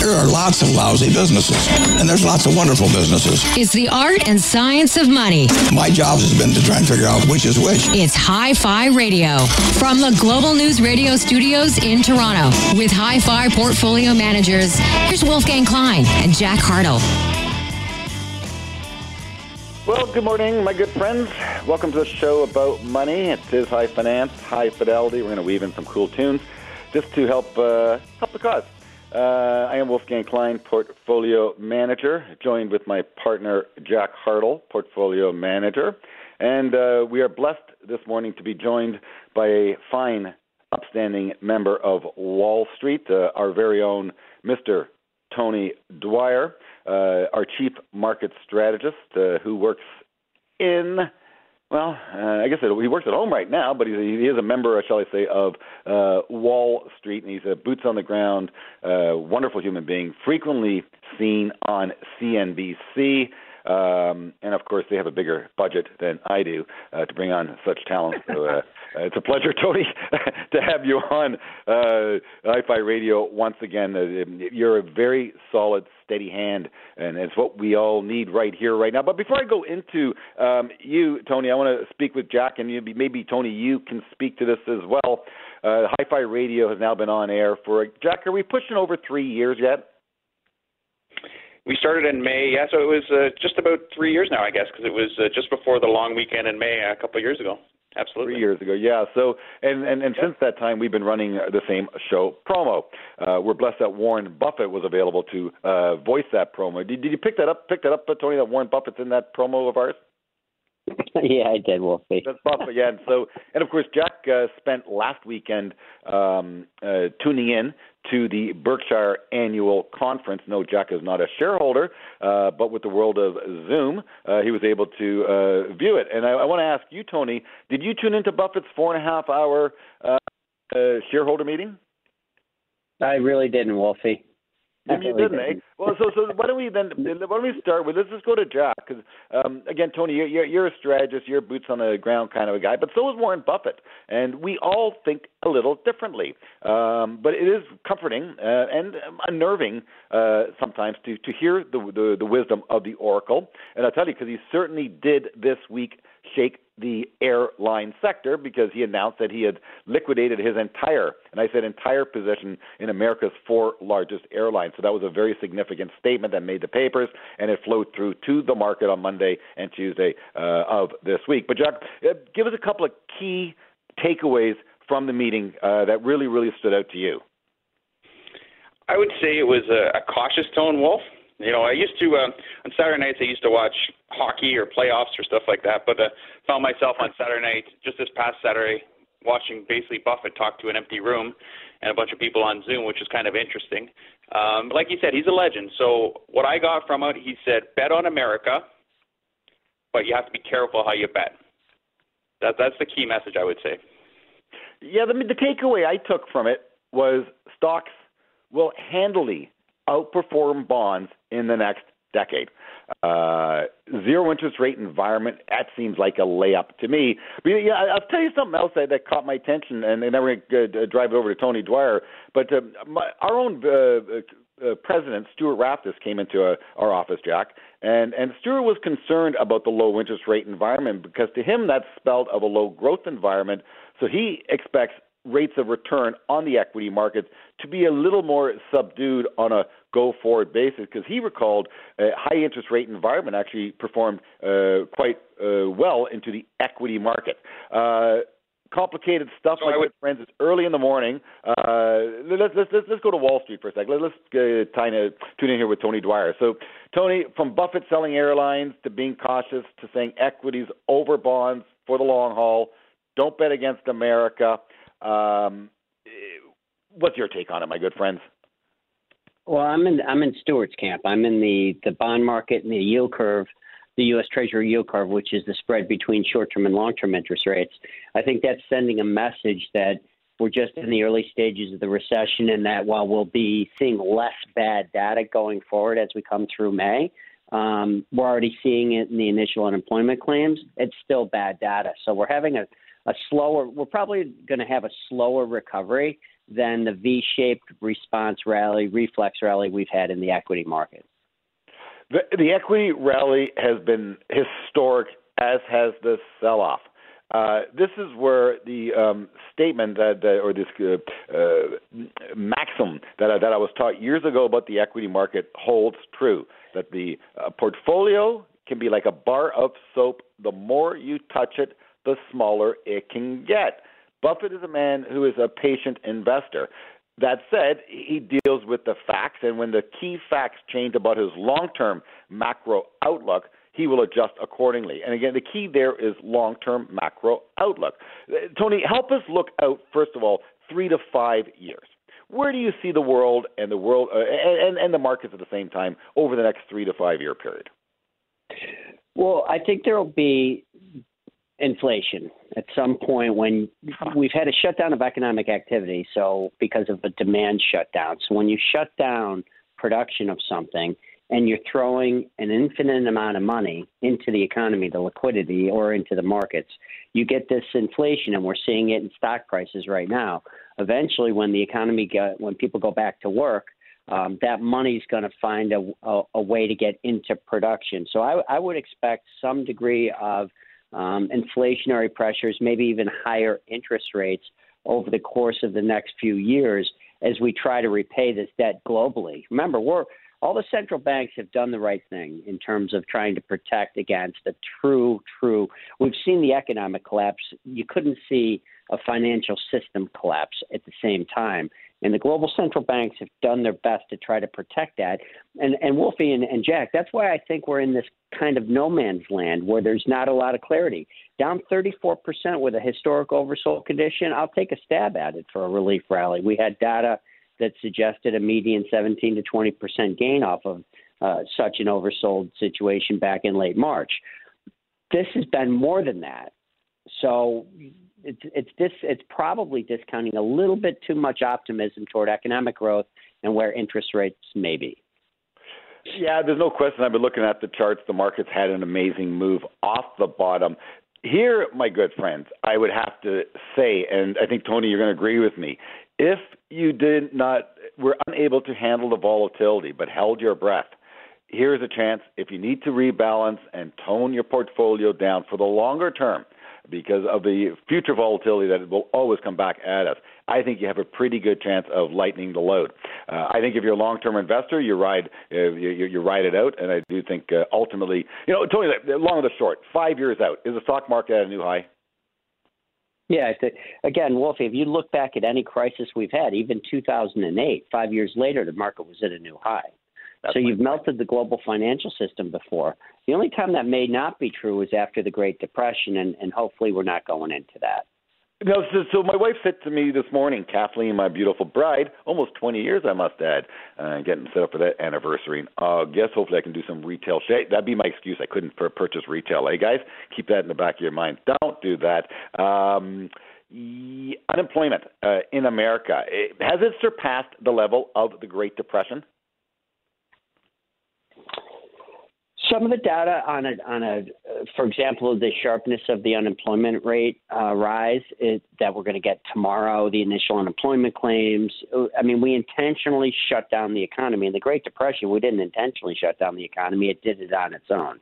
There are lots of lousy businesses, and there's lots of wonderful businesses. It's the art and science of money. My job has been to try and figure out which is which. It's Hi Fi Radio from the Global News Radio studios in Toronto with Hi Fi portfolio managers. Here's Wolfgang Klein and Jack Hartle. Well, good morning, my good friends. Welcome to the show about money. It is high finance, high fidelity. We're going to weave in some cool tunes just to help uh, help the cause. Uh, I am Wolfgang Klein, Portfolio Manager, joined with my partner Jack Hartle, Portfolio Manager. And uh, we are blessed this morning to be joined by a fine, upstanding member of Wall Street, uh, our very own Mr. Tony Dwyer, uh, our Chief Market Strategist, uh, who works in well, uh, I guess it, he works at home right now, but he's, he is a member, shall I say, of uh, Wall Street, and he's a boots on the ground, uh, wonderful human being, frequently seen on CNBC. Um, and of course, they have a bigger budget than I do uh, to bring on such talent. So uh, it's a pleasure, Tony, to have you on uh, Hi-Fi Radio once again. Uh, you're a very solid, steady hand, and it's what we all need right here, right now. But before I go into um, you, Tony, I want to speak with Jack, and maybe, Tony, you can speak to this as well. Uh, Hi-Fi Radio has now been on air for Jack. Are we pushing over three years yet? We started in May, yeah. So it was uh, just about three years now, I guess, because it was uh, just before the long weekend in May a couple of years ago. Absolutely. Three years ago, yeah. So, and and, and since that time, we've been running the same show promo. Uh, we're blessed that Warren Buffett was available to uh, voice that promo. Did, did you pick that up? Pick that up, Tony? That Warren Buffett's in that promo of ours? yeah, I did, Wolfie. That's Buffett, yeah. And so, and of course, Jack uh, spent last weekend um, uh, tuning in to the Berkshire Annual Conference. No, Jack is not a shareholder, uh, but with the world of Zoom, uh, he was able to uh, view it. And I, I want to ask you, Tony, did you tune into Buffett's four and a half hour uh, uh, shareholder meeting? I really didn't, Wolfie. Maybe you didn't, eh? Well, so so why don't we then? Why don't we start with? Let's just go to Jack because um, again, Tony, you're, you're a strategist, you're boots on the ground kind of a guy, but so is Warren Buffett, and we all think a little differently. Um, but it is comforting uh, and unnerving uh, sometimes to to hear the, the the wisdom of the oracle. And I'll tell you, because he certainly did this week shake the airline sector because he announced that he had liquidated his entire, and I said entire position in America's four largest airlines. So that was a very significant statement that made the papers, and it flowed through to the market on Monday and Tuesday uh, of this week. But Jack, uh, give us a couple of key takeaways from the meeting uh, that really, really stood out to you. I would say it was a, a cautious tone, Wolf. You know, I used to uh, on Saturday nights. I used to watch hockey or playoffs or stuff like that. But uh, found myself on Saturday night, just this past Saturday, watching basically Buffett talk to an empty room and a bunch of people on Zoom, which is kind of interesting. Um, like you said, he's a legend. So what I got from it, he said, bet on America, but you have to be careful how you bet. That that's the key message I would say. Yeah, the, the takeaway I took from it was stocks will handily outperform bonds in the next decade. Uh, zero interest rate environment, that seems like a layup to me. But yeah, I'll tell you something else that, that caught my attention, and, then we're going to uh, drive it over to Tony Dwyer. But uh, my, our own uh, uh, president, Stuart Raftus, came into uh, our office, Jack, and, and Stuart was concerned about the low interest rate environment because to him that's spelled of a low growth environment. So he expects rates of return on the equity markets to be a little more subdued on a go forward basis because he recalled a high interest rate environment actually performed uh, quite uh, well into the equity market. Uh, complicated stuff, so my would, friends. It's early in the morning. Uh, let's, let's let's let's go to Wall Street for a second. Let's uh, tune in here with Tony Dwyer. So, Tony, from Buffett selling airlines to being cautious to saying equities over bonds for the long haul. Don't bet against America. Um, what's your take on it, my good friends? Well, I'm in I'm in Stuart's camp. I'm in the the bond market and the yield curve, the U.S. Treasury yield curve, which is the spread between short-term and long-term interest rates. I think that's sending a message that we're just in the early stages of the recession, and that while we'll be seeing less bad data going forward as we come through May, um, we're already seeing it in the initial unemployment claims. It's still bad data. So we're having a, a slower, we're probably going to have a slower recovery than the V shaped response rally, reflex rally we've had in the equity market. The, the equity rally has been historic, as has the sell off. Uh, this is where the um, statement that, uh, or this uh, uh, maxim that I, that I was taught years ago about the equity market holds true. That the uh, portfolio can be like a bar of soap. The more you touch it, the smaller it can get. Buffett is a man who is a patient investor. That said, he deals with the facts, and when the key facts change about his long term macro outlook, he will adjust accordingly. And again, the key there is long term macro outlook. Tony, help us look out, first of all, three to five years. Where do you see the world and the world uh, and, and the markets at the same time over the next three to five year period? Well, I think there will be inflation at some point when we've had a shutdown of economic activity. So, because of a demand shutdown. So, when you shut down production of something and you're throwing an infinite amount of money into the economy, the liquidity, or into the markets, you get this inflation, and we're seeing it in stock prices right now. Eventually, when the economy get, when people go back to work, um, that money's going to find a, a, a, way to get into production. So I, I would expect some degree of um, inflationary pressures, maybe even higher interest rates over the course of the next few years as we try to repay this debt globally. Remember, we're all the central banks have done the right thing in terms of trying to protect against a true, true. We've seen the economic collapse. You couldn't see a financial system collapse at the same time. And the global central banks have done their best to try to protect that. And, and Wolfie and, and Jack, that's why I think we're in this kind of no man's land where there's not a lot of clarity. Down 34% with a historic oversold condition, I'll take a stab at it for a relief rally. We had data that suggested a median 17 to 20% gain off of uh, such an oversold situation back in late March. This has been more than that. So it's it's this it's probably discounting a little bit too much optimism toward economic growth and where interest rates may be. Yeah, there's no question. I've been looking at the charts. The market's had an amazing move off the bottom. Here, my good friends, I would have to say, and I think Tony, you're going to agree with me. If you did not, were unable to handle the volatility, but held your breath, here's a chance. If you need to rebalance and tone your portfolio down for the longer term, because of the future volatility that will always come back at us. I think you have a pretty good chance of lightening the load. Uh, I think if you're a long-term investor, you ride uh, you, you ride it out, and I do think uh, ultimately, you know, Tony, long or the short, five years out, is the stock market at a new high? Yeah, again, Wolfie, if you look back at any crisis we've had, even 2008, five years later, the market was at a new high. That's so you've melted the global financial system before. The only time that may not be true is after the Great Depression, and, and hopefully we're not going into that. No, so, so my wife said to me this morning, Kathleen, my beautiful bride, almost 20 years, I must add, uh, getting set up for that anniversary. Uh, guess hopefully I can do some retail. Sh- that'd be my excuse. I couldn't per- purchase retail. Hey, guys, keep that in the back of your mind. Don't do that. Um, unemployment uh, in America, it, has it surpassed the level of the Great Depression? Some of the data on a, on a, for example, the sharpness of the unemployment rate uh, rise is, that we're going to get tomorrow, the initial unemployment claims. I mean, we intentionally shut down the economy. In the Great Depression, we didn't intentionally shut down the economy; it did it on its own.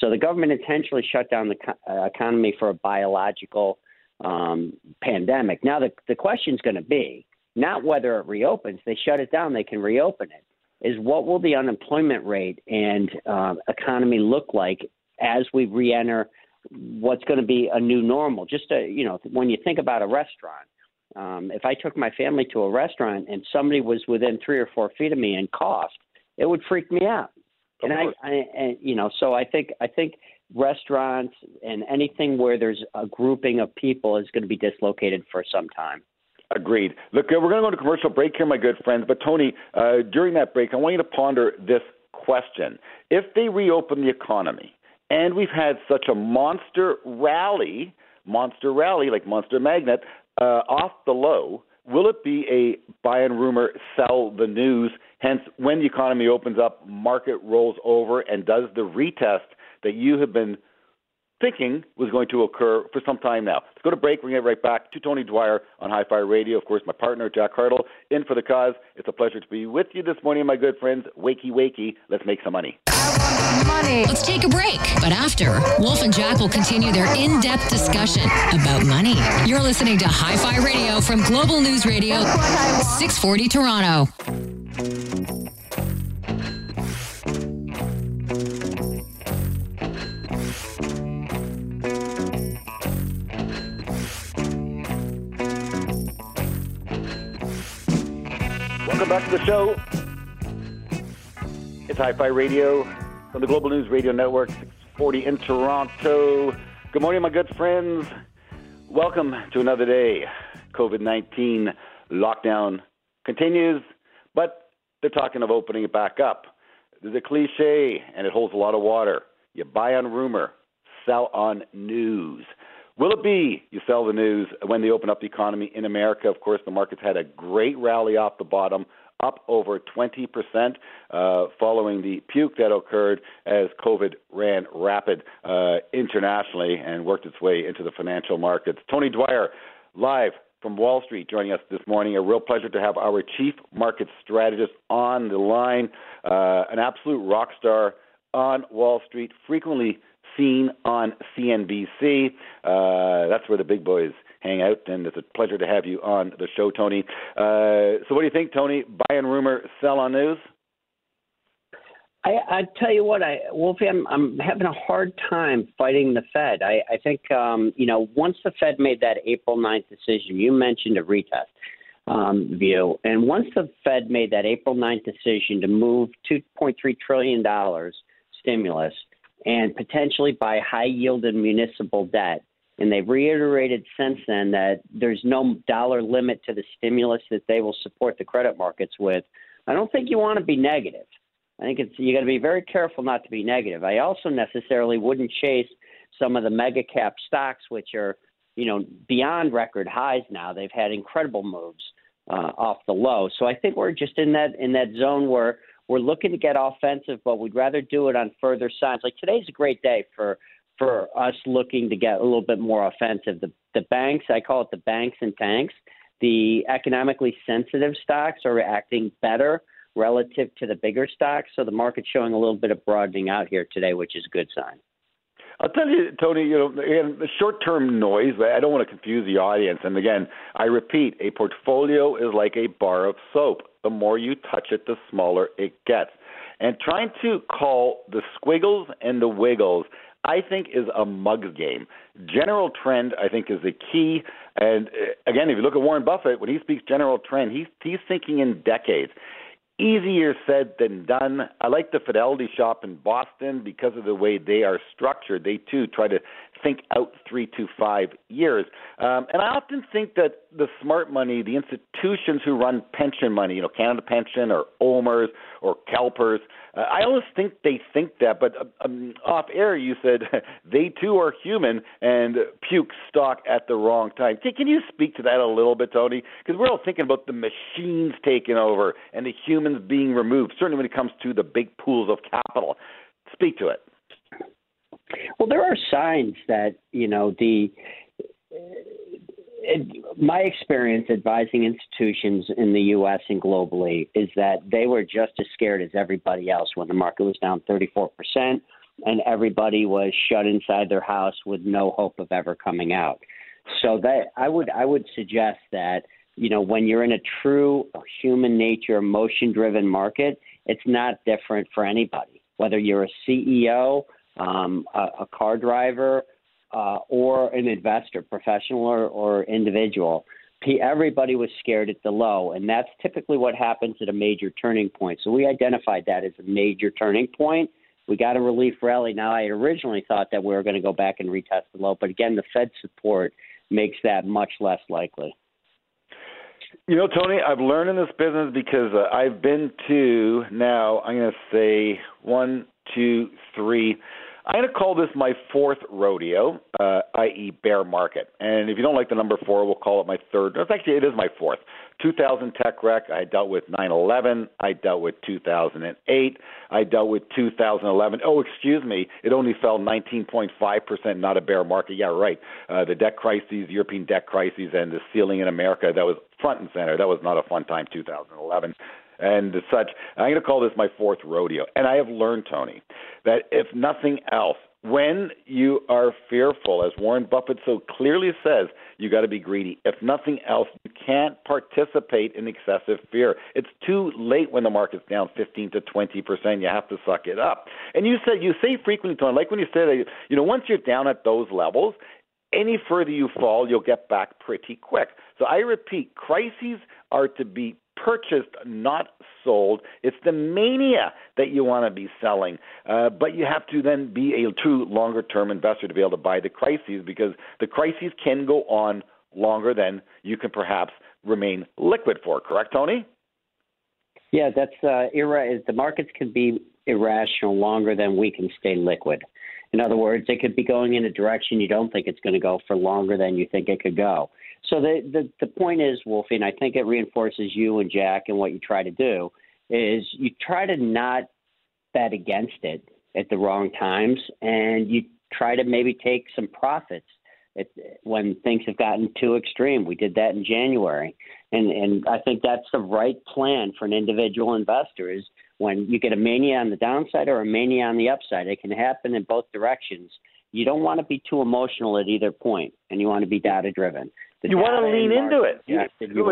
So the government intentionally shut down the uh, economy for a biological um, pandemic. Now the the question is going to be not whether it reopens. They shut it down; they can reopen it is what will the unemployment rate and uh, economy look like as we re-enter what's going to be a new normal? Just a, you know, when you think about a restaurant, um, if I took my family to a restaurant and somebody was within three or four feet of me and coughed, it would freak me out. and I, I, and you know, so I think I think restaurants and anything where there's a grouping of people is going to be dislocated for some time. Agreed. Look, we're going to go to commercial break here, my good friends. But Tony, uh, during that break, I want you to ponder this question: If they reopen the economy, and we've had such a monster rally, monster rally like Monster Magnet, uh, off the low. Will it be a buy and rumor, sell the news? Hence, when the economy opens up, market rolls over and does the retest that you have been thinking was going to occur for some time now. Let's go to break. We're going to get right back to Tony Dwyer on Hi Fi Radio. Of course, my partner, Jack Hartle, in for the cause. It's a pleasure to be with you this morning, my good friends. Wakey, wakey. Let's make some money. Money. Let's take a break. But after, Wolf and Jack will continue their in depth discussion about money. You're listening to Hi Fi Radio from Global News Radio, 640 Toronto. Welcome back to the show. It's Hi Fi Radio from the Global News Radio Network, 640 in Toronto. Good morning, my good friends. Welcome to another day. COVID 19 lockdown continues, but they're talking of opening it back up. There's a cliche, and it holds a lot of water. You buy on rumor, sell on news. Will it be you sell the news when they open up the economy in America? Of course, the market's had a great rally off the bottom, up over 20% uh, following the puke that occurred as COVID ran rapid uh, internationally and worked its way into the financial markets. Tony Dwyer, live from Wall Street, joining us this morning. A real pleasure to have our chief market strategist on the line, uh, an absolute rock star on Wall Street, frequently seen on CNBC. Uh, that's where the big boys hang out, and it's a pleasure to have you on the show, Tony. Uh, so, what do you think, Tony? Buy on rumor, sell on news? I, I tell you what, I Wolfie, I'm, I'm having a hard time fighting the Fed. I, I think um, you know once the Fed made that April 9th decision, you mentioned a retest um, view, and once the Fed made that April 9th decision to move 2.3 trillion dollars stimulus and potentially buy high yielded municipal debt. And they've reiterated since then that there's no dollar limit to the stimulus that they will support the credit markets with. I don't think you want to be negative. I think it's you got to be very careful not to be negative. I also necessarily wouldn't chase some of the mega cap stocks, which are you know beyond record highs now. They've had incredible moves uh, off the low. So I think we're just in that in that zone where we're looking to get offensive, but we'd rather do it on further signs. Like today's a great day for for us looking to get a little bit more offensive. The the banks, I call it the banks and tanks. The economically sensitive stocks are acting better relative to the bigger stocks, so the market's showing a little bit of broadening out here today, which is a good sign. I'll tell you, Tony, you know, again, short term noise, I don't want to confuse the audience. And again, I repeat, a portfolio is like a bar of soap. The more you touch it, the smaller it gets. And trying to call the squiggles and the wiggles, I think, is a mug's game. General trend, I think, is the key. And uh, again, if you look at Warren Buffett, when he speaks general trend, he's, he's thinking in decades easier said than done. I like the Fidelity shop in Boston because of the way they are structured. They too try to think out three to five years. Um, and I often think that the smart money, the institutions who run pension money, you know, Canada Pension or OMERS or CalPERS, uh, I always think they think that. But uh, um, off air, you said they too are human and puke stock at the wrong time. Can, can you speak to that a little bit, Tony? Because we're all thinking about the machines taking over and the humans being removed, certainly when it comes to the big pools of capital. Speak to it. Well, there are signs that you know the. It, my experience advising institutions in the U.S. and globally is that they were just as scared as everybody else when the market was down 34 percent and everybody was shut inside their house with no hope of ever coming out. So that I would I would suggest that you know when you're in a true human nature emotion driven market, it's not different for anybody. Whether you're a CEO um, a, a car driver, uh, or an investor, professional or, or individual. Everybody was scared at the low, and that's typically what happens at a major turning point. So we identified that as a major turning point. We got a relief rally. Now, I originally thought that we were going to go back and retest the low, but again, the Fed support makes that much less likely. You know, Tony, I've learned in this business because uh, I've been to now, I'm going to say one, two, three I'm going to call this my fourth rodeo, uh, i.e., bear market. And if you don't like the number four, we'll call it my third. Actually, it is my fourth. 2000 tech wreck. I dealt with 9/11. I dealt with 2008. I dealt with 2011. Oh, excuse me, it only fell 19.5 percent. Not a bear market. Yeah, right. Uh, the debt crises, European debt crises, and the ceiling in America. That was front and center. That was not a fun time. 2011 and such. I'm going to call this my fourth rodeo. And I have learned, Tony, that if nothing else, when you are fearful, as Warren Buffett so clearly says, you got to be greedy. If nothing else, you can't participate in excessive fear. It's too late when the market's down 15 to 20 percent. You have to suck it up. And you said you say frequently, Tony, like when you say, that you know, once you're down at those levels, any further you fall, you'll get back pretty quick. So I repeat, crises are to be purchased, not sold. It's the mania that you want to be selling. Uh, but you have to then be a true longer term investor to be able to buy the crises because the crises can go on longer than you can perhaps remain liquid for. Correct, Tony? Yeah, that's uh, era. The markets can be irrational longer than we can stay liquid. In other words, it could be going in a direction you don't think it's going to go for longer than you think it could go. So the, the, the point is, Wolfie, and I think it reinforces you and Jack and what you try to do, is you try to not bet against it at the wrong times and you try to maybe take some profits it, when things have gotten too extreme. We did that in January, and and I think that's the right plan for an individual investor. Is when you get a mania on the downside or a mania on the upside. It can happen in both directions. You don't want to be too emotional at either point, and you want to be data driven you want to lean into it. You, you,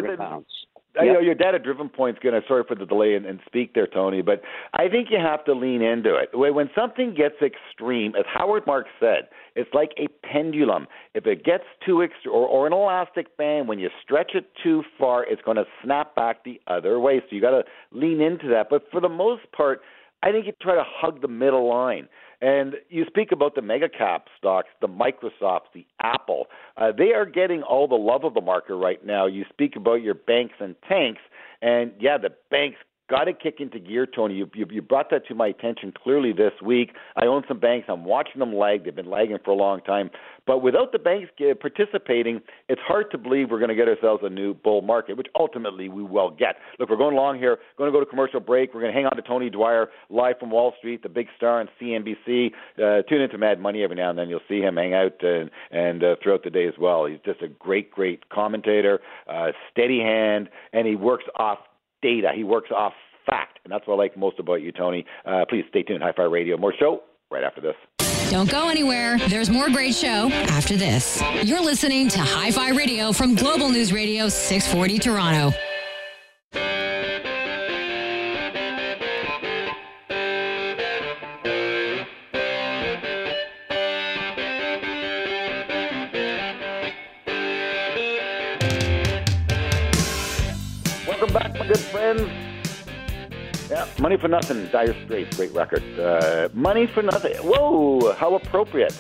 I know your data driven point's going to sorry for the delay and, and speak there, Tony, but I think you have to lean into it. When something gets extreme, as Howard Marks said, it's like a pendulum. If it gets too extreme, or, or an elastic band, when you stretch it too far, it's going to snap back the other way. So you got to lean into that. But for the most part, I think you try to hug the middle line. And you speak about the mega cap stocks, the Microsoft, the Apple. Uh, they are getting all the love of the market right now. You speak about your banks and tanks, and yeah, the banks got to kick into gear, Tony. You, you, you brought that to my attention clearly this week. I own some banks. I'm watching them lag. They've been lagging for a long time. But without the banks participating, it's hard to believe we're going to get ourselves a new bull market, which ultimately we will get. Look, we're going along here. Going to go to commercial break. We're going to hang on to Tony Dwyer live from Wall Street, the big star on CNBC. Uh, tune into Mad Money every now and then. You'll see him hang out and, and uh, throughout the day as well. He's just a great, great commentator, uh, steady hand, and he works off data. He works off fact, and that's what I like most about you, Tony. Uh, please stay tuned. Hi Fi Radio. More show right after this. Don't go anywhere. There's more great show after this. You're listening to Hi Fi Radio from Global News Radio 640 Toronto. Yeah, Money for Nothing, Dire Straits, great record. Uh, money for Nothing, whoa, how appropriate.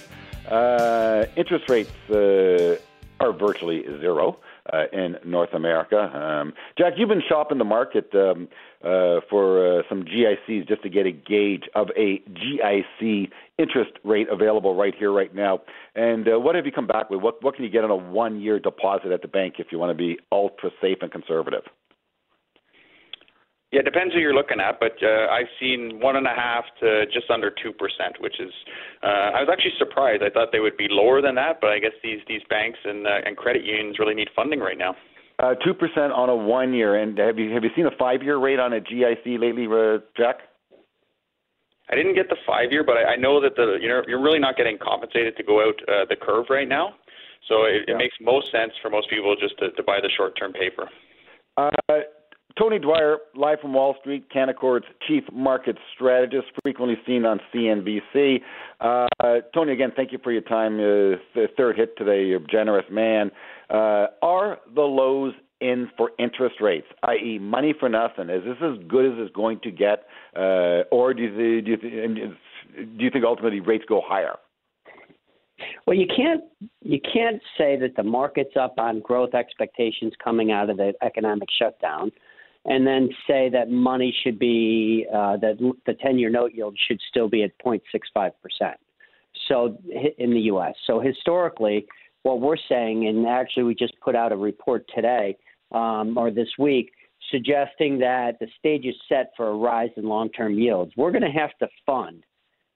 Uh, interest rates uh, are virtually zero uh, in North America. Um, Jack, you've been shopping the market um, uh, for uh, some GICs just to get a gauge of a GIC interest rate available right here, right now. And uh, what have you come back with? What, what can you get on a one year deposit at the bank if you want to be ultra safe and conservative? Yeah, it depends who you're looking at, but uh, I've seen one and a half to just under two percent, which is uh, I was actually surprised. I thought they would be lower than that, but I guess these these banks and uh, and credit unions really need funding right now. Uh, two percent on a one year, and have you have you seen a five year rate on a GIC lately, uh, Jack? I didn't get the five year, but I, I know that the you know you're really not getting compensated to go out uh, the curve right now, so it, yeah. it makes most sense for most people just to, to buy the short term paper. Uh, Tony Dwyer, live from Wall Street, Canaccord's chief market strategist, frequently seen on CNBC. Uh, Tony, again, thank you for your time. Uh, the third hit today, you're a generous man. Uh, are the lows in for interest rates, i.e., money for nothing? Is this as good as it's going to get, uh, or do you, do you, do you think ultimately rates go higher? Well, you can't you can't say that the market's up on growth expectations coming out of the economic shutdown and then say that money should be uh, that the 10-year note yield should still be at 0.65 percent. So in the U.S. So historically, what we're saying, and actually we just put out a report today um, or this week suggesting that the stage is set for a rise in long-term yields. We're going to have to fund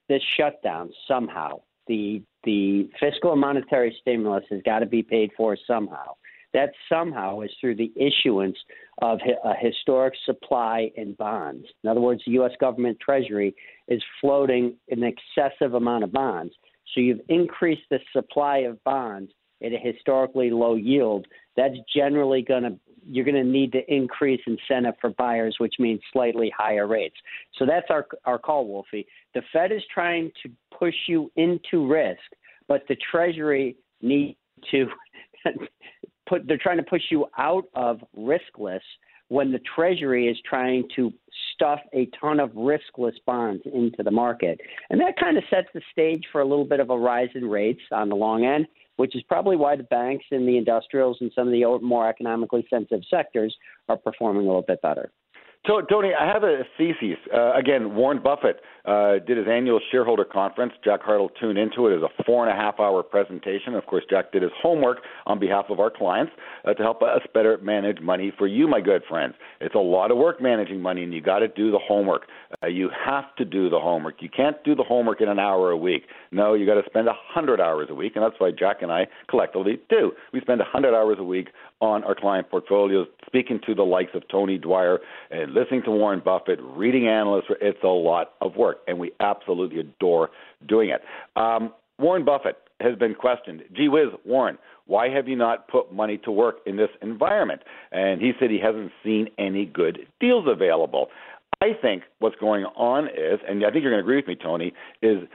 this shutdown somehow. The the fiscal and monetary stimulus has got to be paid for somehow. That somehow is through the issuance of a historic supply in bonds. In other words, the U.S. government Treasury is floating an excessive amount of bonds. So you've increased the supply of bonds at a historically low yield. That's generally going to you're going to need to increase incentive for buyers, which means slightly higher rates. So that's our our call, Wolfie. The Fed is trying to push you into risk, but the Treasury need to put. They're trying to push you out of riskless when the Treasury is trying to stuff a ton of riskless bonds into the market, and that kind of sets the stage for a little bit of a rise in rates on the long end which is probably why the banks and the industrials and some of the more economically sensitive sectors are performing a little bit better. Tony, I have a thesis. Uh, again, Warren Buffett uh, did his annual shareholder conference. Jack Hartle tuned into it as a four and a half hour presentation. Of course, Jack did his homework on behalf of our clients uh, to help us better manage money for you, my good friends. It's a lot of work managing money, and you got to do the homework. Uh, you have to do the homework. You can't do the homework in an hour a week. No, you got to spend a hundred hours a week, and that's why Jack and I collectively do. We spend a hundred hours a week on our client portfolios, speaking to the likes of Tony Dwyer and listening to Warren Buffett, reading analysts. It's a lot of work, and we absolutely adore doing it. Um, Warren Buffett has been questioned. Gee whiz, Warren, why have you not put money to work in this environment? And he said he hasn't seen any good deals available. I think what's going on is, and I think you're going to agree with me, Tony, is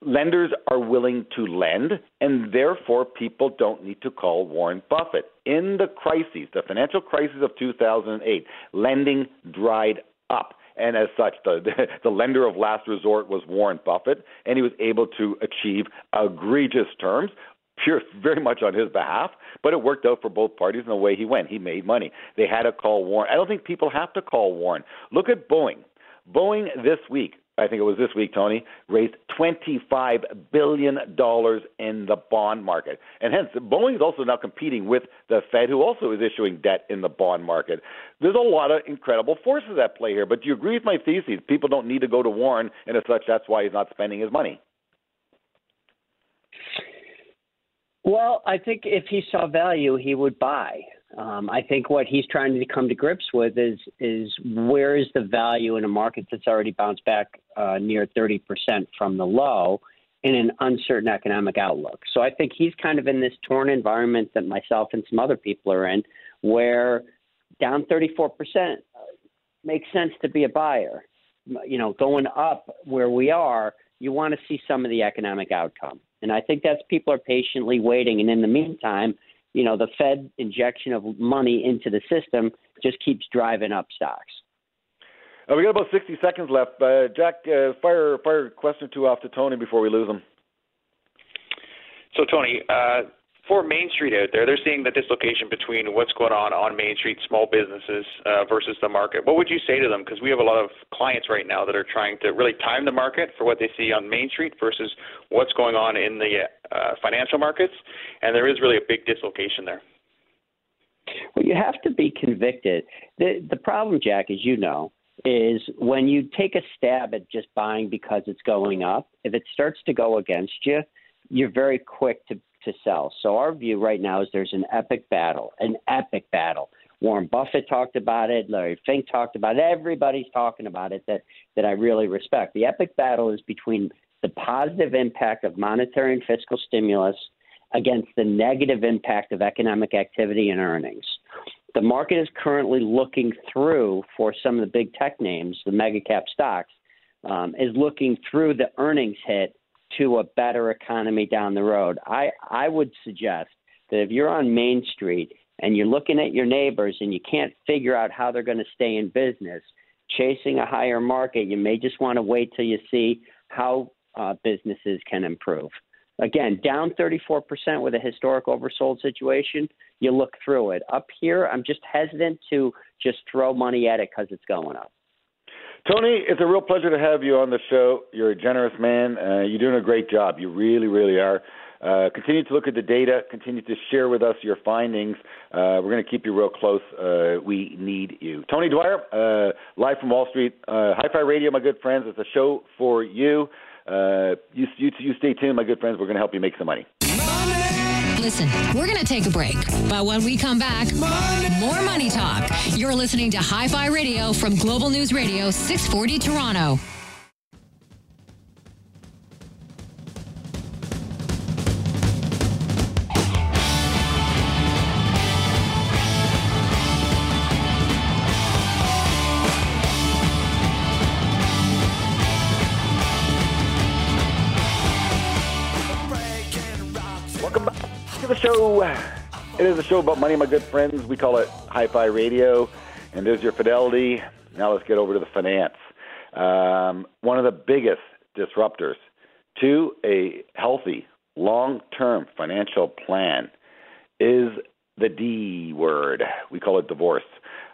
lenders are willing to lend, and therefore people don't need to call Warren Buffett. In the crises, the financial crisis of 2008, lending dried up. And as such, the, the lender of last resort was Warren Buffett, and he was able to achieve egregious terms pure, very much on his behalf, but it worked out for both parties in the way he went. He made money. They had to call Warren. I don't think people have to call Warren. Look at Boeing. Boeing this week I think it was this week, Tony, raised $25 billion in the bond market. And hence, Boeing is also now competing with the Fed, who also is issuing debt in the bond market. There's a lot of incredible forces at play here. But do you agree with my thesis? People don't need to go to Warren, and as such, that's why he's not spending his money. Well, I think if he saw value, he would buy. Um, I think what he's trying to come to grips with is is where is the value in a market that's already bounced back uh, near 30% from the low in an uncertain economic outlook. So I think he's kind of in this torn environment that myself and some other people are in, where down 34% makes sense to be a buyer. You know, going up where we are, you want to see some of the economic outcome. And I think that's people are patiently waiting. And in the meantime, you know, the Fed injection of money into the system just keeps driving up stocks. Uh, we got about 60 seconds left. Uh, Jack, uh, fire fire a question or two off to Tony before we lose him. So, Tony, uh, for Main Street out there, they're seeing the dislocation between what's going on on Main Street, small businesses uh, versus the market. What would you say to them? Because we have a lot of clients right now that are trying to really time the market for what they see on Main Street versus what's going on in the uh, financial markets, and there is really a big dislocation there. Well, you have to be convicted. The the problem, Jack, as you know, is when you take a stab at just buying because it's going up. If it starts to go against you, you're very quick to to sell. So our view right now is there's an epic battle, an epic battle. Warren Buffett talked about it, Larry Fink talked about it, everybody's talking about it that, that I really respect. The epic battle is between the positive impact of monetary and fiscal stimulus against the negative impact of economic activity and earnings. The market is currently looking through for some of the big tech names, the mega cap stocks, um, is looking through the earnings hit to a better economy down the road. I, I would suggest that if you're on Main Street and you're looking at your neighbors and you can't figure out how they're going to stay in business, chasing a higher market, you may just want to wait till you see how uh, businesses can improve. Again, down 34% with a historic oversold situation, you look through it. Up here, I'm just hesitant to just throw money at it because it's going up. Tony, it's a real pleasure to have you on the show. You're a generous man. Uh, you're doing a great job. You really, really are. Uh, continue to look at the data. Continue to share with us your findings. Uh, we're going to keep you real close. Uh, we need you. Tony Dwyer, uh, live from Wall Street. Uh, Hi Fi Radio, my good friends. It's a show for you. You, you. You stay tuned, my good friends. We're going to help you make some money. Listen, we're going to take a break. But when we come back, more money talk. You're listening to Hi Fi Radio from Global News Radio 640 Toronto. Welcome back to the show. It is a show about money, my good friends. We call it Hi Fi Radio. And there's your fidelity. Now let's get over to the finance. Um, one of the biggest disruptors to a healthy, long term financial plan is the D word. We call it divorce.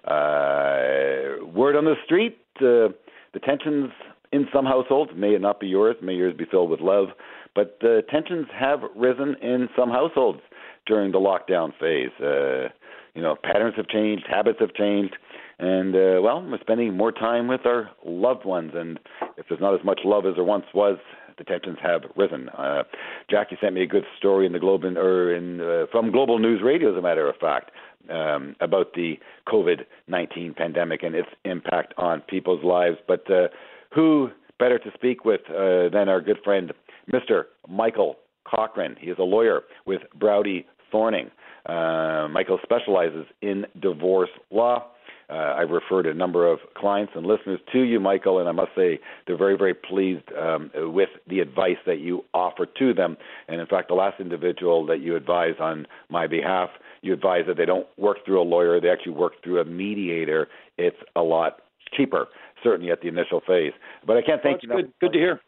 Uh, word on the street uh, the tensions in some households may it not be yours, may yours be filled with love, but the tensions have risen in some households during the lockdown phase. Uh, you know, patterns have changed, habits have changed, and uh, well, we're spending more time with our loved ones. And if there's not as much love as there once was, the tensions have risen. Uh, Jackie sent me a good story in the Globe or in uh, from Global News Radio, as a matter of fact, um, about the COVID 19 pandemic and its impact on people's lives. But uh, who better to speak with uh, than our good friend, Mr. Michael Cochran? He is a lawyer with Brauti Thorning. Uh, Michael specializes in divorce law. Uh, I've referred a number of clients and listeners to you, Michael, and I must say they're very, very pleased um, with the advice that you offer to them. And in fact, the last individual that you advised on my behalf, you advised that they don't work through a lawyer, they actually work through a mediator. It's a lot cheaper, certainly at the initial phase. But I can't thank you. Good, good to hear.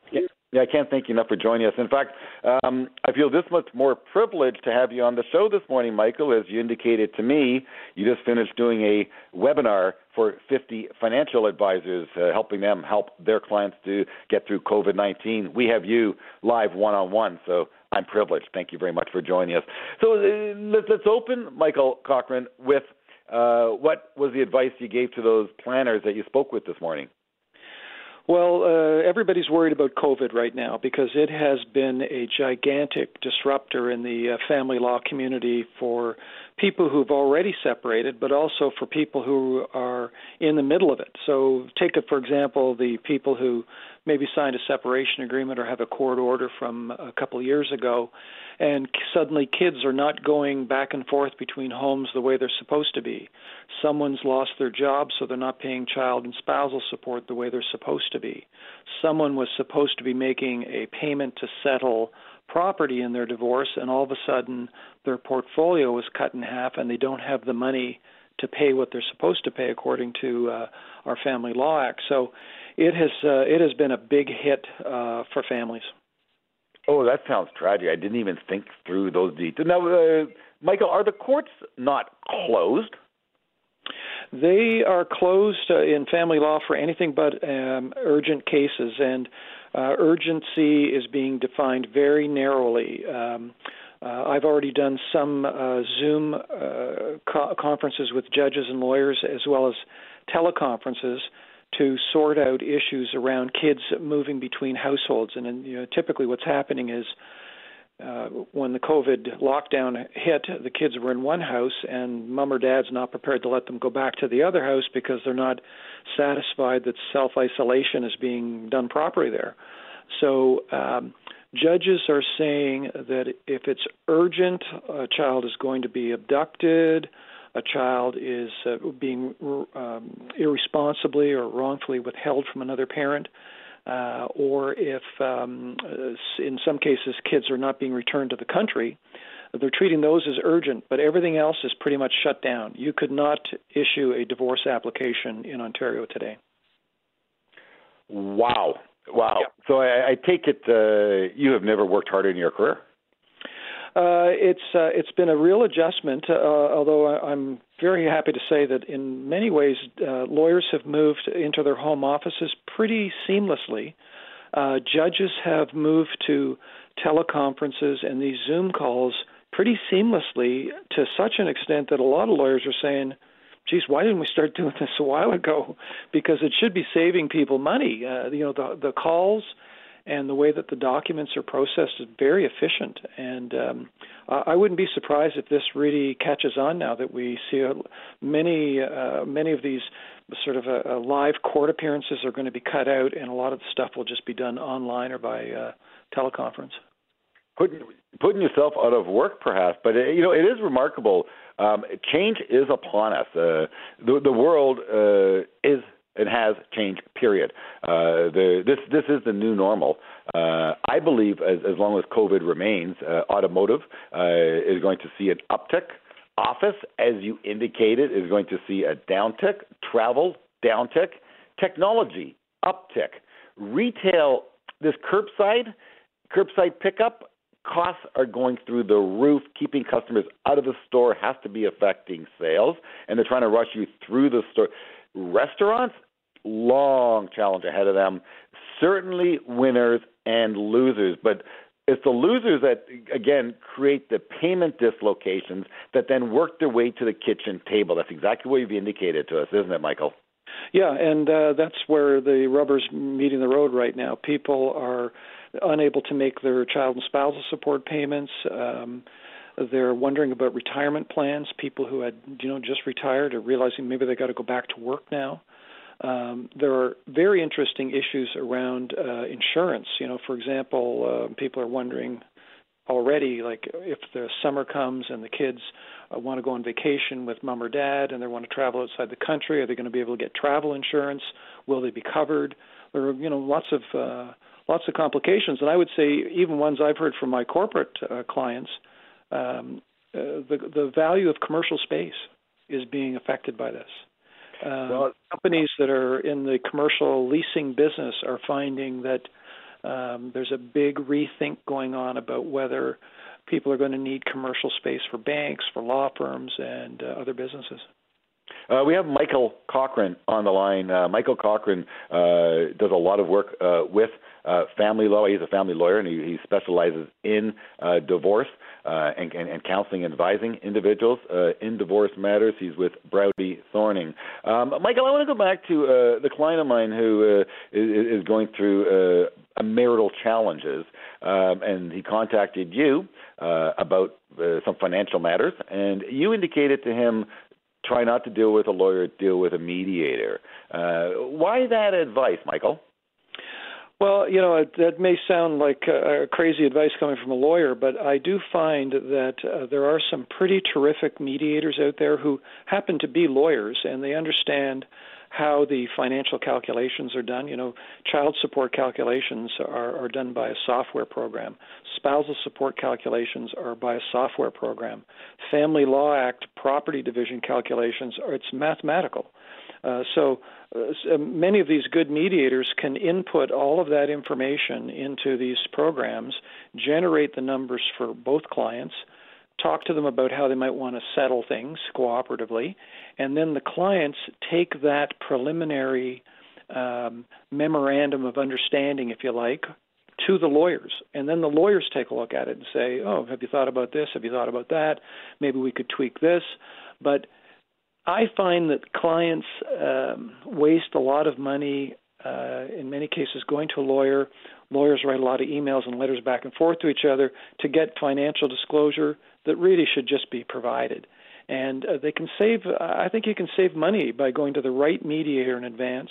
Yeah. I can't thank you enough for joining us. In fact, um, I feel this much more privileged to have you on the show this morning, Michael. As you indicated to me, you just finished doing a webinar for 50 financial advisors, uh, helping them help their clients to get through COVID 19. We have you live one on one, so I'm privileged. Thank you very much for joining us. So uh, let's, let's open, Michael Cochran, with uh, what was the advice you gave to those planners that you spoke with this morning? Well, uh, everybody's worried about COVID right now because it has been a gigantic disruptor in the uh, family law community for people who've already separated, but also for people who are in the middle of it. So, take it for example, the people who maybe signed a separation agreement or have a court order from a couple of years ago and suddenly kids are not going back and forth between homes the way they're supposed to be. Someone's lost their job, so they're not paying child and spousal support the way they're supposed to be. Someone was supposed to be making a payment to settle property in their divorce, and all of a sudden their portfolio is cut in half, and they don't have the money to pay what they're supposed to pay according to uh, our Family Law Act. So it has uh, it has been a big hit uh, for families. Oh, that sounds tragic. I didn't even think through those details. Now, uh, Michael, are the courts not closed? They are closed uh, in family law for anything but um, urgent cases, and uh, urgency is being defined very narrowly. Um, uh, I've already done some uh, Zoom uh, co- conferences with judges and lawyers, as well as teleconferences to sort out issues around kids moving between households. And, and you know, typically, what's happening is uh, when the COVID lockdown hit, the kids were in one house, and mom or dad's not prepared to let them go back to the other house because they're not satisfied that self isolation is being done properly there. So, um, judges are saying that if it's urgent, a child is going to be abducted a child is uh, being um, irresponsibly or wrongfully withheld from another parent, uh, or if, um, uh, in some cases, kids are not being returned to the country, they're treating those as urgent, but everything else is pretty much shut down. You could not issue a divorce application in Ontario today. Wow. Wow. Yep. So I, I take it uh, you have never worked harder in your career? Uh, it's uh, it's been a real adjustment. Uh, although I'm very happy to say that in many ways, uh, lawyers have moved into their home offices pretty seamlessly. Uh, judges have moved to teleconferences and these Zoom calls pretty seamlessly to such an extent that a lot of lawyers are saying, geez, why didn't we start doing this a while ago? Because it should be saving people money. Uh, you know, the the calls and the way that the documents are processed is very efficient. And um, I wouldn't be surprised if this really catches on now that we see many uh, many of these sort of uh, live court appearances are going to be cut out, and a lot of the stuff will just be done online or by uh, teleconference. Putting putting yourself out of work, perhaps, but uh, you know it is remarkable. Um, change is upon us. Uh, the the world uh, is it has changed. Period. Uh, the, this this is the new normal. Uh, I believe as as long as COVID remains, uh, automotive uh, is going to see an uptick. Office, as you indicated, is going to see a downtick. Travel downtick. Technology uptick. Retail, this curbside curbside pickup costs are going through the roof. Keeping customers out of the store has to be affecting sales, and they're trying to rush you through the store. Restaurants, long challenge ahead of them. Certainly winners and losers, but it's the losers that again create the payment dislocations that then work their way to the kitchen table. That's exactly what you've indicated to us, isn't it, Michael? Yeah, and uh, that's where the rubber's meeting the road right now. People are unable to make their child and spousal support payments. Um, they're wondering about retirement plans. People who had, you know, just retired are realizing maybe they got to go back to work now. Um, there are very interesting issues around uh, insurance. You know, for example, uh, people are wondering already, like if the summer comes and the kids uh, want to go on vacation with mom or dad and they want to travel outside the country, are they going to be able to get travel insurance? Will they be covered? There are, you know, lots of uh, lots of complications, and I would say even ones I've heard from my corporate uh, clients. Um, uh, the the value of commercial space is being affected by this. Uh, well, companies that are in the commercial leasing business are finding that um, there's a big rethink going on about whether people are going to need commercial space for banks, for law firms, and uh, other businesses. Uh, we have Michael Cochrane on the line. Uh, Michael Cochrane uh, does a lot of work uh, with uh, family law. He's a family lawyer and he, he specializes in uh, divorce uh, and, and, and counseling and advising individuals uh, in divorce matters. He's with Brauti Thorning. Um, Michael, I want to go back to uh, the client of mine who uh, is, is going through uh, marital challenges, um, and he contacted you uh, about uh, some financial matters, and you indicated to him try not to deal with a lawyer, deal with a mediator. Uh, why that advice, Michael? Well, you know, it, that may sound like uh, crazy advice coming from a lawyer, but I do find that uh, there are some pretty terrific mediators out there who happen to be lawyers and they understand how the financial calculations are done. You know, child support calculations are, are done by a software program. Spousal support calculations are by a software program. Family Law Act property division calculations are it's mathematical. Uh, so uh, many of these good mediators can input all of that information into these programs, generate the numbers for both clients, talk to them about how they might want to settle things cooperatively, and then the clients take that preliminary um, memorandum of understanding, if you like, to the lawyers. And then the lawyers take a look at it and say, oh, have you thought about this? Have you thought about that? Maybe we could tweak this. But I find that clients um, waste a lot of money, uh, in many cases, going to a lawyer. Lawyers write a lot of emails and letters back and forth to each other to get financial disclosure that really should just be provided. And uh, they can save, I think you can save money by going to the right mediator in advance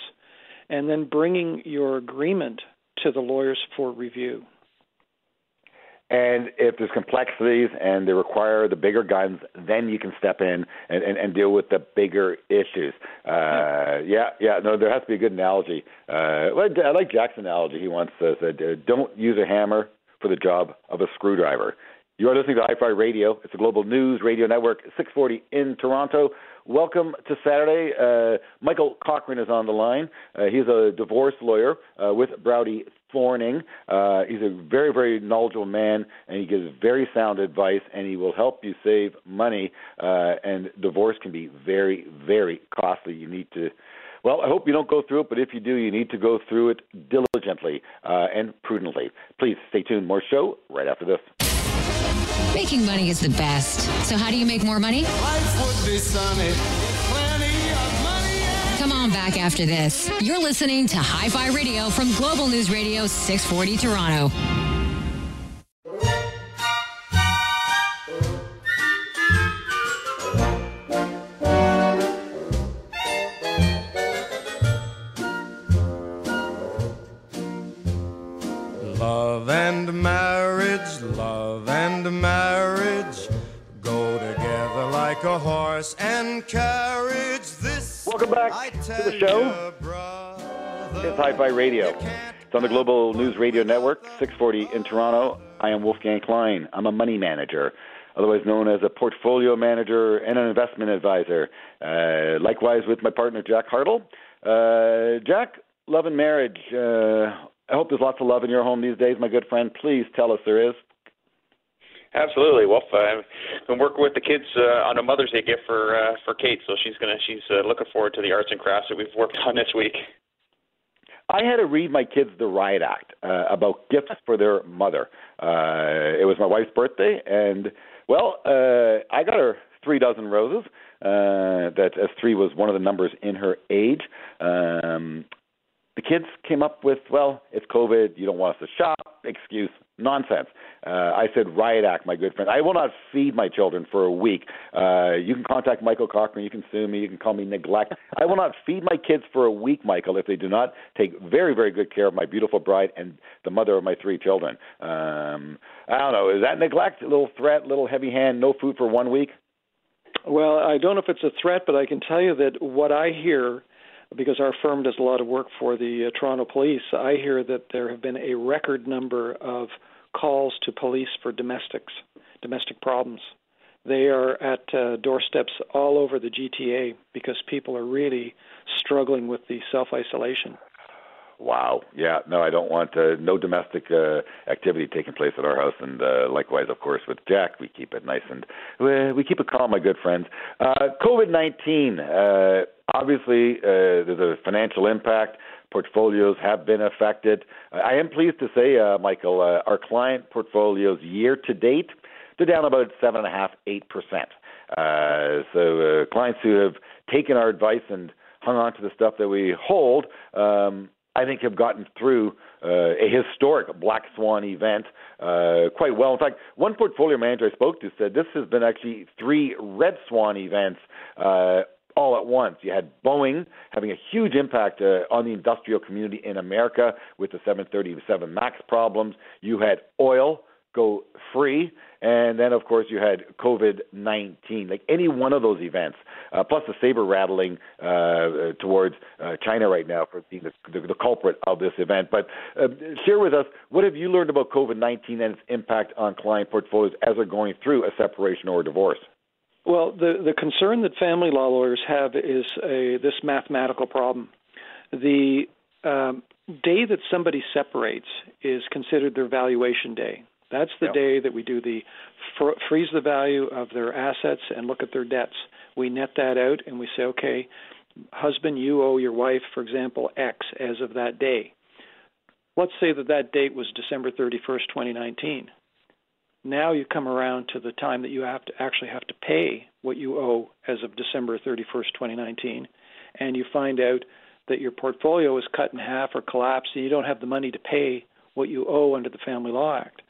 and then bringing your agreement to the lawyers for review. And if there's complexities and they require the bigger guns, then you can step in and, and, and deal with the bigger issues. Uh, yeah, yeah, no, there has to be a good analogy. Uh, I like Jack's analogy. He once said, uh, "Don't use a hammer for the job of a screwdriver." You are listening to Hi-Fi Radio. It's a global news radio network, 640 in Toronto. Welcome to Saturday. Uh, Michael Cochrane is on the line. Uh, he's a divorce lawyer uh, with Brauti Thorning. Uh, he's a very, very knowledgeable man, and he gives very sound advice, and he will help you save money. Uh, and divorce can be very, very costly. You need to. Well, I hope you don't go through it, but if you do, you need to go through it diligently uh, and prudently. Please stay tuned. More show right after this. Making money is the best. So, how do you make more money? Come on back after this. You're listening to Hi Fi Radio from Global News Radio 640 Toronto. Love and marriage, love and marriage go together like a horse and carriage. Welcome back to the show. It's Hi Fi Radio. It's on the Global News Radio Network, 640 in Toronto. I am Wolfgang Klein. I'm a money manager, otherwise known as a portfolio manager and an investment advisor. Uh, likewise with my partner, Jack Hartle. Uh, Jack, love and marriage. Uh, I hope there's lots of love in your home these days, my good friend. Please tell us there is. Absolutely. Well, I've been working with the kids uh, on a Mother's Day gift for uh, for Kate, so she's gonna she's uh, looking forward to the arts and crafts that we've worked on this week. I had to read my kids the Riot Act uh, about gifts for their mother. Uh, it was my wife's birthday, and well, uh, I got her three dozen roses. Uh, that as three was one of the numbers in her age. Um, the kids came up with, well, it's COVID, you don't want us to shop, excuse, nonsense. Uh, I said, riot act, my good friend. I will not feed my children for a week. Uh, you can contact Michael Cochrane, you can sue me, you can call me neglect. I will not feed my kids for a week, Michael, if they do not take very, very good care of my beautiful bride and the mother of my three children. Um, I don't know, is that neglect? A little threat, a little heavy hand, no food for one week? Well, I don't know if it's a threat, but I can tell you that what I hear, because our firm does a lot of work for the uh, Toronto Police, I hear that there have been a record number of calls to police for domestics, domestic problems. They are at uh, doorsteps all over the GTA because people are really struggling with the self isolation. Wow. Yeah. No, I don't want uh, no domestic uh, activity taking place at our house, and uh, likewise, of course, with Jack, we keep it nice and we, we keep it calm, my good friends. Uh, COVID nineteen. Uh, obviously, uh, there's a financial impact. Portfolios have been affected. I am pleased to say, uh, Michael, uh, our client portfolios year to date, they're down about seven and a half, eight percent. Uh, so uh, clients who have taken our advice and hung on to the stuff that we hold, um, I think have gotten through uh, a historic black swan event uh, quite well. In fact, one portfolio manager I spoke to said this has been actually three red swan events. Uh, all at once. You had Boeing having a huge impact uh, on the industrial community in America with the 737 MAX problems. You had oil go free, and then of course you had COVID 19. Like any one of those events, uh, plus the saber rattling uh, uh, towards uh, China right now for being the, the, the culprit of this event. But uh, share with us what have you learned about COVID 19 and its impact on client portfolios as they're going through a separation or a divorce? Well, the the concern that family law lawyers have is a this mathematical problem. The um, day that somebody separates is considered their valuation day. That's the Yep. day that we do the fr- freeze the value of their assets and look at their debts. We net that out and we say, okay, husband, you owe your wife, for example, X as of that day. Let's say that that date was December 31st, 2019. Now you come around to the time that you have to actually have to pay what you owe as of December 31st, 2019, and you find out that your portfolio is cut in half or collapsed and you don't have the money to pay what you owe under the Family Law Act.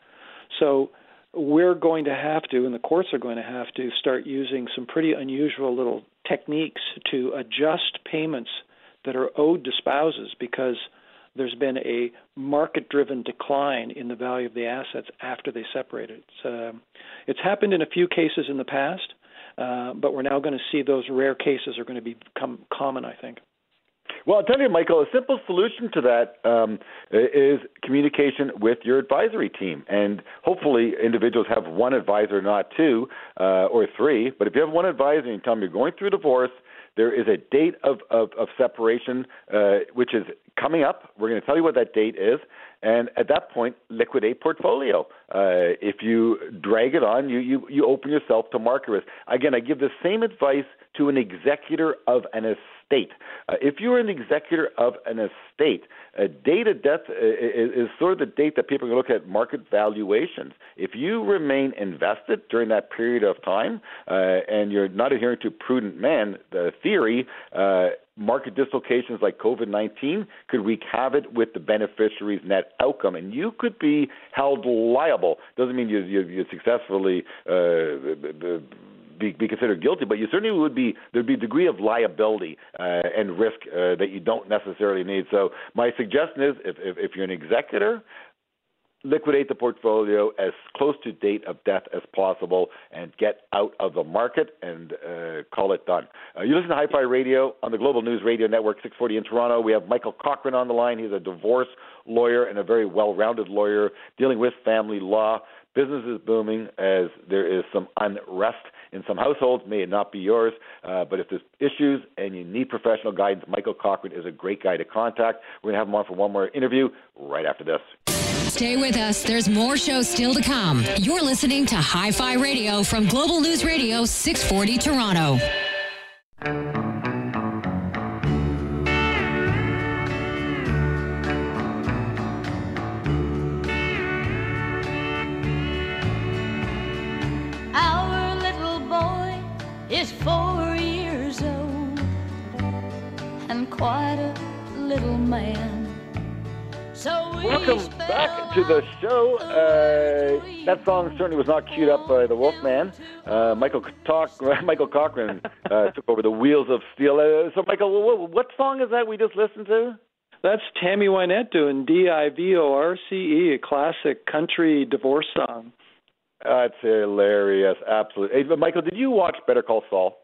So we're going to have to, and the courts are going to have to, start using some pretty unusual little techniques to adjust payments that are owed to spouses because there's been a market driven decline in the value of the assets after they separated. It's, uh, it's happened in a few cases in the past, uh, but we're now going to see those rare cases are going to become common, I think. Well, I'll tell you, Michael, a simple solution to that um, is communication with your advisory team. And hopefully, individuals have one advisor, not two uh, or three. But if you have one advisor and you tell them you're going through divorce, there is a date of, of, of separation uh, which is coming up. We're going to tell you what that date is. And at that point, liquidate portfolio. Uh, if you drag it on, you, you you open yourself to market risk. Again, I give the same advice to an executor of an estate. Uh, if you're an executor of an estate, a date of death uh, is, is sort of the date that people to look at market valuations. If you remain invested during that period of time uh, and you're not adhering to prudent man, the theory, uh, market dislocations like COVID 19 could wreak havoc with the beneficiary's net outcome, and you could be held liable. Doesn't mean you, you, you successfully. Uh, be, be considered guilty, but you certainly would be there'd be a degree of liability uh, and risk uh, that you don't necessarily need. So my suggestion is, if, if, if you're an executor, liquidate the portfolio as close to date of death as possible and get out of the market and uh, call it done. Uh, you listen to Hi-Fi Radio on the Global News Radio Network 640 in Toronto. We have Michael Cochrane on the line. He's a divorce lawyer and a very well-rounded lawyer dealing with family law. Business is booming as there is some unrest in some households. May it not be yours, uh, but if there's issues and you need professional guidance, Michael Cochrane is a great guy to contact. We're going to have him on for one more interview right after this. Stay with us. There's more shows still to come. You're listening to Hi Fi Radio from Global News Radio 640 Toronto. Our little boy is four years old and quite a little man. So we Welcome back to the show. Uh, that song certainly was not queued up by the Wolfman. Uh, Michael Talk, Michael Cochrane uh, took over the Wheels of Steel. Uh, so, Michael, what, what song is that we just listened to? That's Tammy Wynette doing D I V O R C E, a classic country divorce song. That's hilarious. Absolutely. Hey, Michael, did you watch Better Call Saul?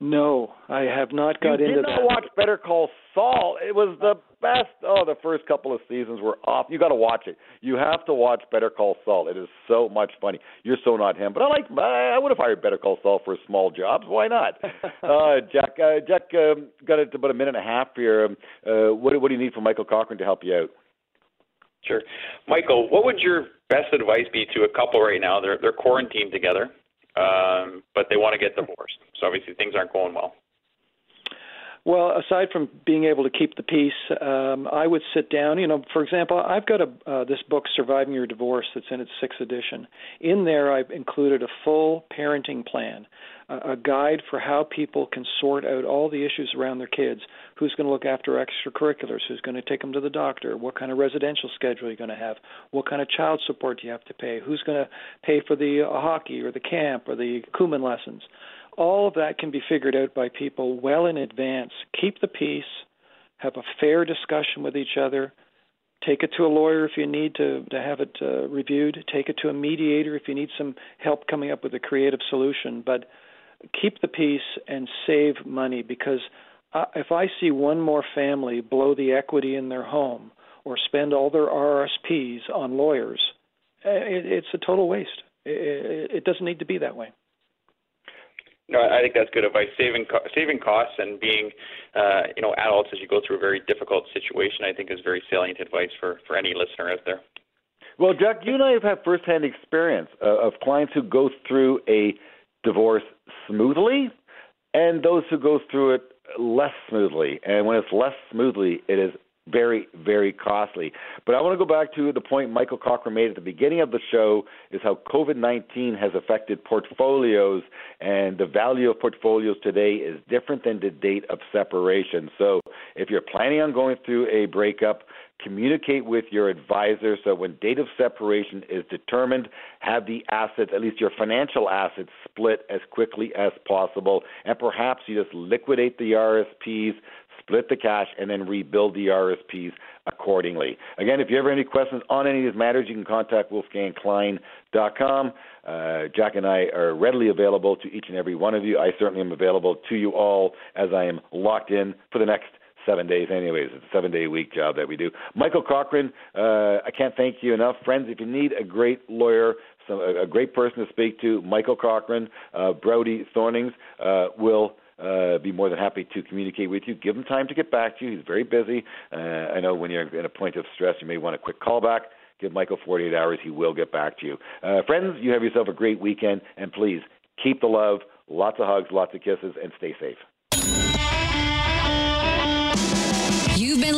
No, I have not got you into did not that. watch Better Call Saul. It was the best. Oh, the first couple of seasons were off. You got to watch it. You have to watch Better Call Saul. It is so much funny. You're so not him, but I like. I would have hired Better Call Saul for small jobs. Why not? uh, Jack, uh, Jack, um, got it about a minute and a half here. Um, uh, what, what do you need from Michael Cochrane to help you out? Sure. Michael, what would your best advice be to a couple right now? They're they're quarantined together, um, but they want to get divorced. So obviously things aren't going well. Well, aside from being able to keep the peace, um, I would sit down. You know, for example, I've got a uh, this book, "Surviving Your Divorce," that's in its sixth edition. In there, I've included a full parenting plan, a, a guide for how people can sort out all the issues around their kids. Who's going to look after extracurriculars? Who's going to take them to the doctor? What kind of residential schedule are you going to have? What kind of child support do you have to pay? Who's going to pay for the uh, hockey or the camp or the Kumon lessons? All of that can be figured out by people well in advance. Keep the peace, have a fair discussion with each other. Take it to a lawyer if you need to, to have it uh, reviewed. Take it to a mediator if you need some help coming up with a creative solution. But keep the peace and save money because uh, if I see one more family blow the equity in their home or spend all their RSPs on lawyers, it, it's a total waste. It, it doesn't need to be that way. No, I think that's good advice. Saving saving costs and being, uh, you know, adults as you go through a very difficult situation, I think is very salient advice for for any listener out there. Well, Jack, you and I have had firsthand experience uh, of clients who go through a divorce smoothly, and those who go through it less smoothly. And when it's less smoothly, it is very, very costly. But I want to go back to the point Michael Cochrane made at the beginning of the show is how COVID 19 has affected portfolios, and the value of portfolios today is different than the date of separation. So if you're planning on going through a breakup, communicate with your advisor so when date of separation is determined have the assets at least your financial assets split as quickly as possible and perhaps you just liquidate the RSPs split the cash, and then rebuild the RSPs accordingly. Again, if you have any questions on any of these matters, you can contact wolfgangklein.com. Uh, Jack and I are readily available to each and every one of you. I certainly am available to you all as I am locked in for the next seven days anyways it's a seven day a week job that we do michael cochrane uh, i can't thank you enough friends if you need a great lawyer some, a, a great person to speak to michael cochrane uh, Brauti Thorning's uh, will uh, be more than happy to communicate with you. Give him time to get back to you. He's very busy. Uh, I know when you're in a point of stress, you may want a quick call back. Give Michael 48 hours. He will get back to you. Uh, friends, you have yourself a great weekend, and please keep the love. Lots of hugs, lots of kisses, and stay safe.